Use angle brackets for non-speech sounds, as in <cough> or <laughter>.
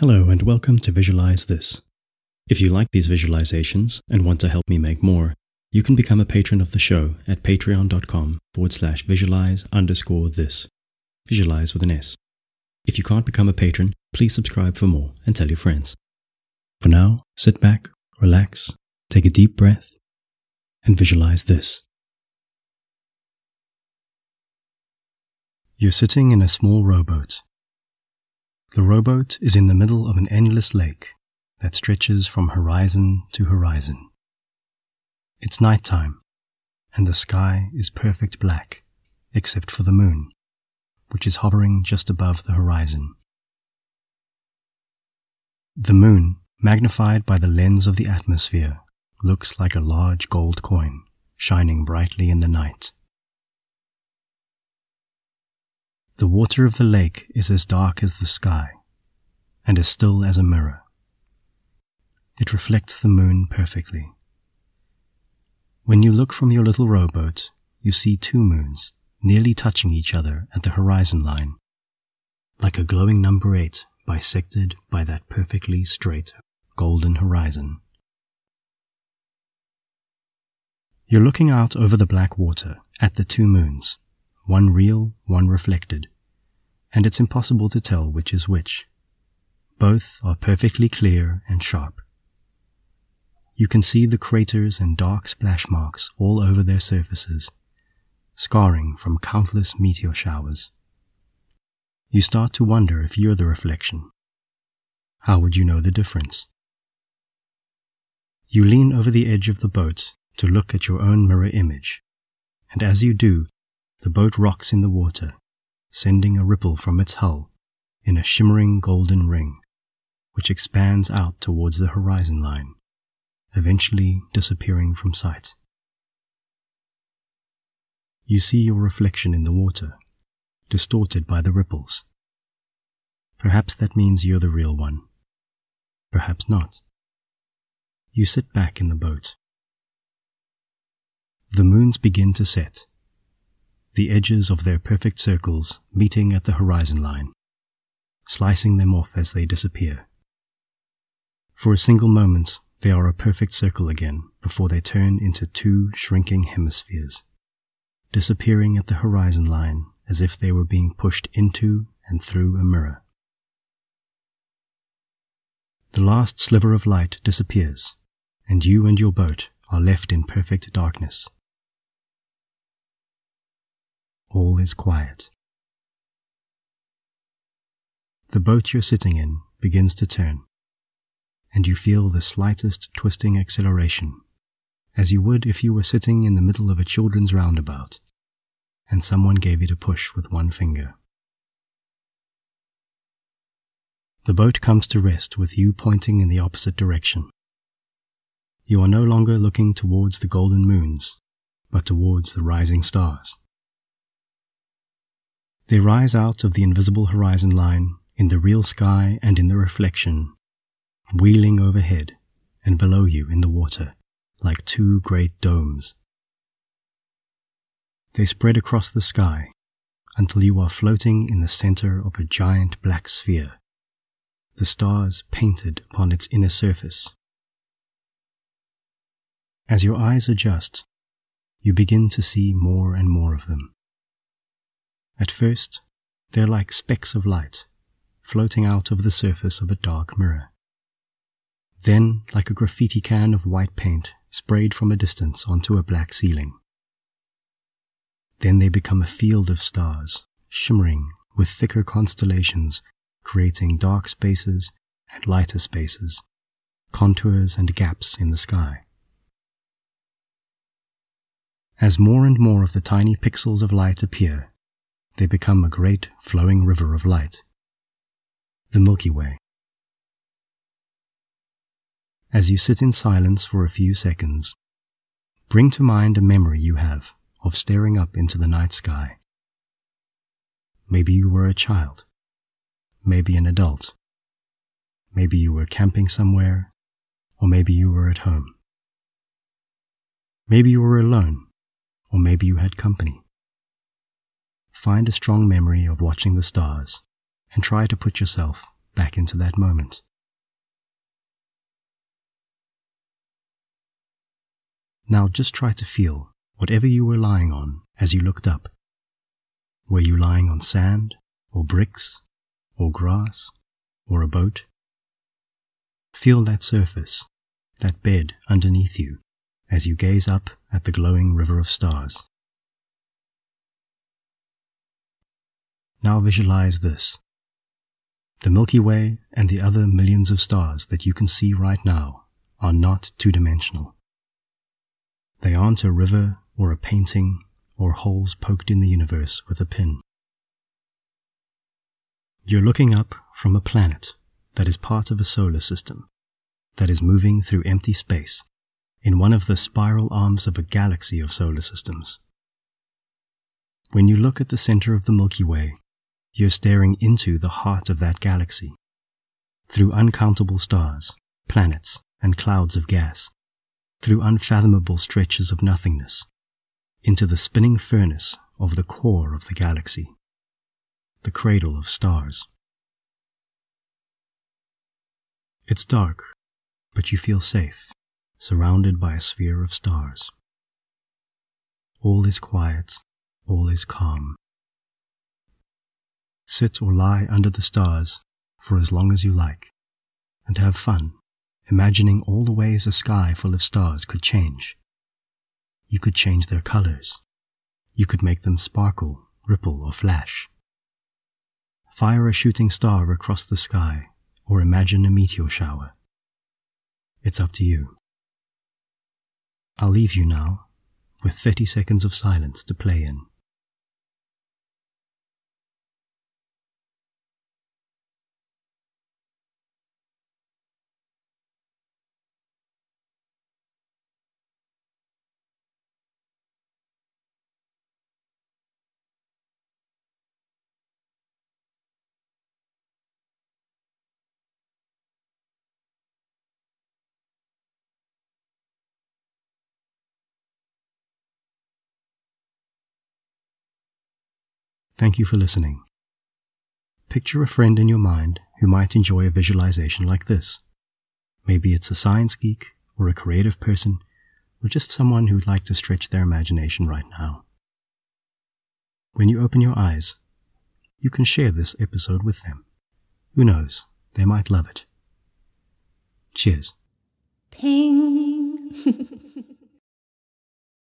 Hello, and welcome to Visualize This. If you like these visualizations and want to help me make more, you can become a patron of the show at patreon.com forward slash visualize underscore this. Visualize with an S. If you can't become a patron, please subscribe for more and tell your friends. For now, sit back, relax, take a deep breath, and visualize this. You're sitting in a small rowboat. The rowboat is in the middle of an endless lake that stretches from horizon to horizon. It's night time, and the sky is perfect black, except for the moon, which is hovering just above the horizon. The moon, magnified by the lens of the atmosphere, looks like a large gold coin, shining brightly in the night. The water of the lake is as dark as the sky, and as still as a mirror. It reflects the moon perfectly. When you look from your little rowboat, you see two moons, nearly touching each other at the horizon line, like a glowing number eight bisected by that perfectly straight golden horizon. You're looking out over the black water at the two moons, one real, one reflected, and it's impossible to tell which is which. Both are perfectly clear and sharp. You can see the craters and dark splash marks all over their surfaces, scarring from countless meteor showers. You start to wonder if you're the reflection. How would you know the difference? You lean over the edge of the boat to look at your own mirror image, and as you do, the boat rocks in the water, sending a ripple from its hull in a shimmering golden ring, which expands out towards the horizon line, eventually disappearing from sight. You see your reflection in the water, distorted by the ripples. Perhaps that means you're the real one. Perhaps not. You sit back in the boat. The moons begin to set the edges of their perfect circles meeting at the horizon line, slicing them off as they disappear. For a single moment, they are a perfect circle again before they turn into two shrinking hemispheres, disappearing at the horizon line as if they were being pushed into and through a mirror. The last sliver of light disappears, and you and your boat are left in perfect darkness all is quiet. The boat you're sitting in begins to turn, and you feel the slightest twisting acceleration, as you would if you were sitting in the middle of a children's roundabout and someone gave it a push with one finger. The boat comes to rest with you pointing in the opposite direction. You are no longer looking towards the golden moons, but towards the rising stars. They rise out of the invisible horizon line in the real sky and in the reflection, wheeling overhead and below you in the water like two great domes. They spread across the sky until you are floating in the center of a giant black sphere, the stars painted upon its inner surface. As your eyes adjust, you begin to see more and more of them. At first, they're like specks of light floating out of the surface of a dark mirror. Then, like a graffiti can of white paint sprayed from a distance onto a black ceiling. Then they become a field of stars, shimmering with thicker constellations, creating dark spaces and lighter spaces, contours and gaps in the sky. As more and more of the tiny pixels of light appear, they become a great flowing river of light, the Milky Way. As you sit in silence for a few seconds, bring to mind a memory you have of staring up into the night sky. Maybe you were a child, maybe an adult, maybe you were camping somewhere, or maybe you were at home. Maybe you were alone, or maybe you had company. Find a strong memory of watching the stars and try to put yourself back into that moment. Now just try to feel whatever you were lying on as you looked up. Were you lying on sand, or bricks, or grass, or a boat? Feel that surface, that bed underneath you, as you gaze up at the glowing river of stars. Now visualize this. The Milky Way and the other millions of stars that you can see right now are not two dimensional. They aren't a river or a painting or holes poked in the universe with a pin. You're looking up from a planet that is part of a solar system that is moving through empty space in one of the spiral arms of a galaxy of solar systems. When you look at the center of the Milky Way, you're staring into the heart of that galaxy. Through uncountable stars, planets, and clouds of gas, through unfathomable stretches of nothingness, into the spinning furnace of the core of the galaxy, the cradle of stars. It's dark, but you feel safe, surrounded by a sphere of stars. All is quiet, all is calm. Sit or lie under the stars for as long as you like, and have fun imagining all the ways a sky full of stars could change. You could change their colors. You could make them sparkle, ripple, or flash. Fire a shooting star across the sky, or imagine a meteor shower. It's up to you. I'll leave you now with 30 seconds of silence to play in. Thank you for listening. Picture a friend in your mind who might enjoy a visualization like this. Maybe it's a science geek, or a creative person, or just someone who'd like to stretch their imagination right now. When you open your eyes, you can share this episode with them. Who knows, they might love it. Cheers. Ping. <laughs>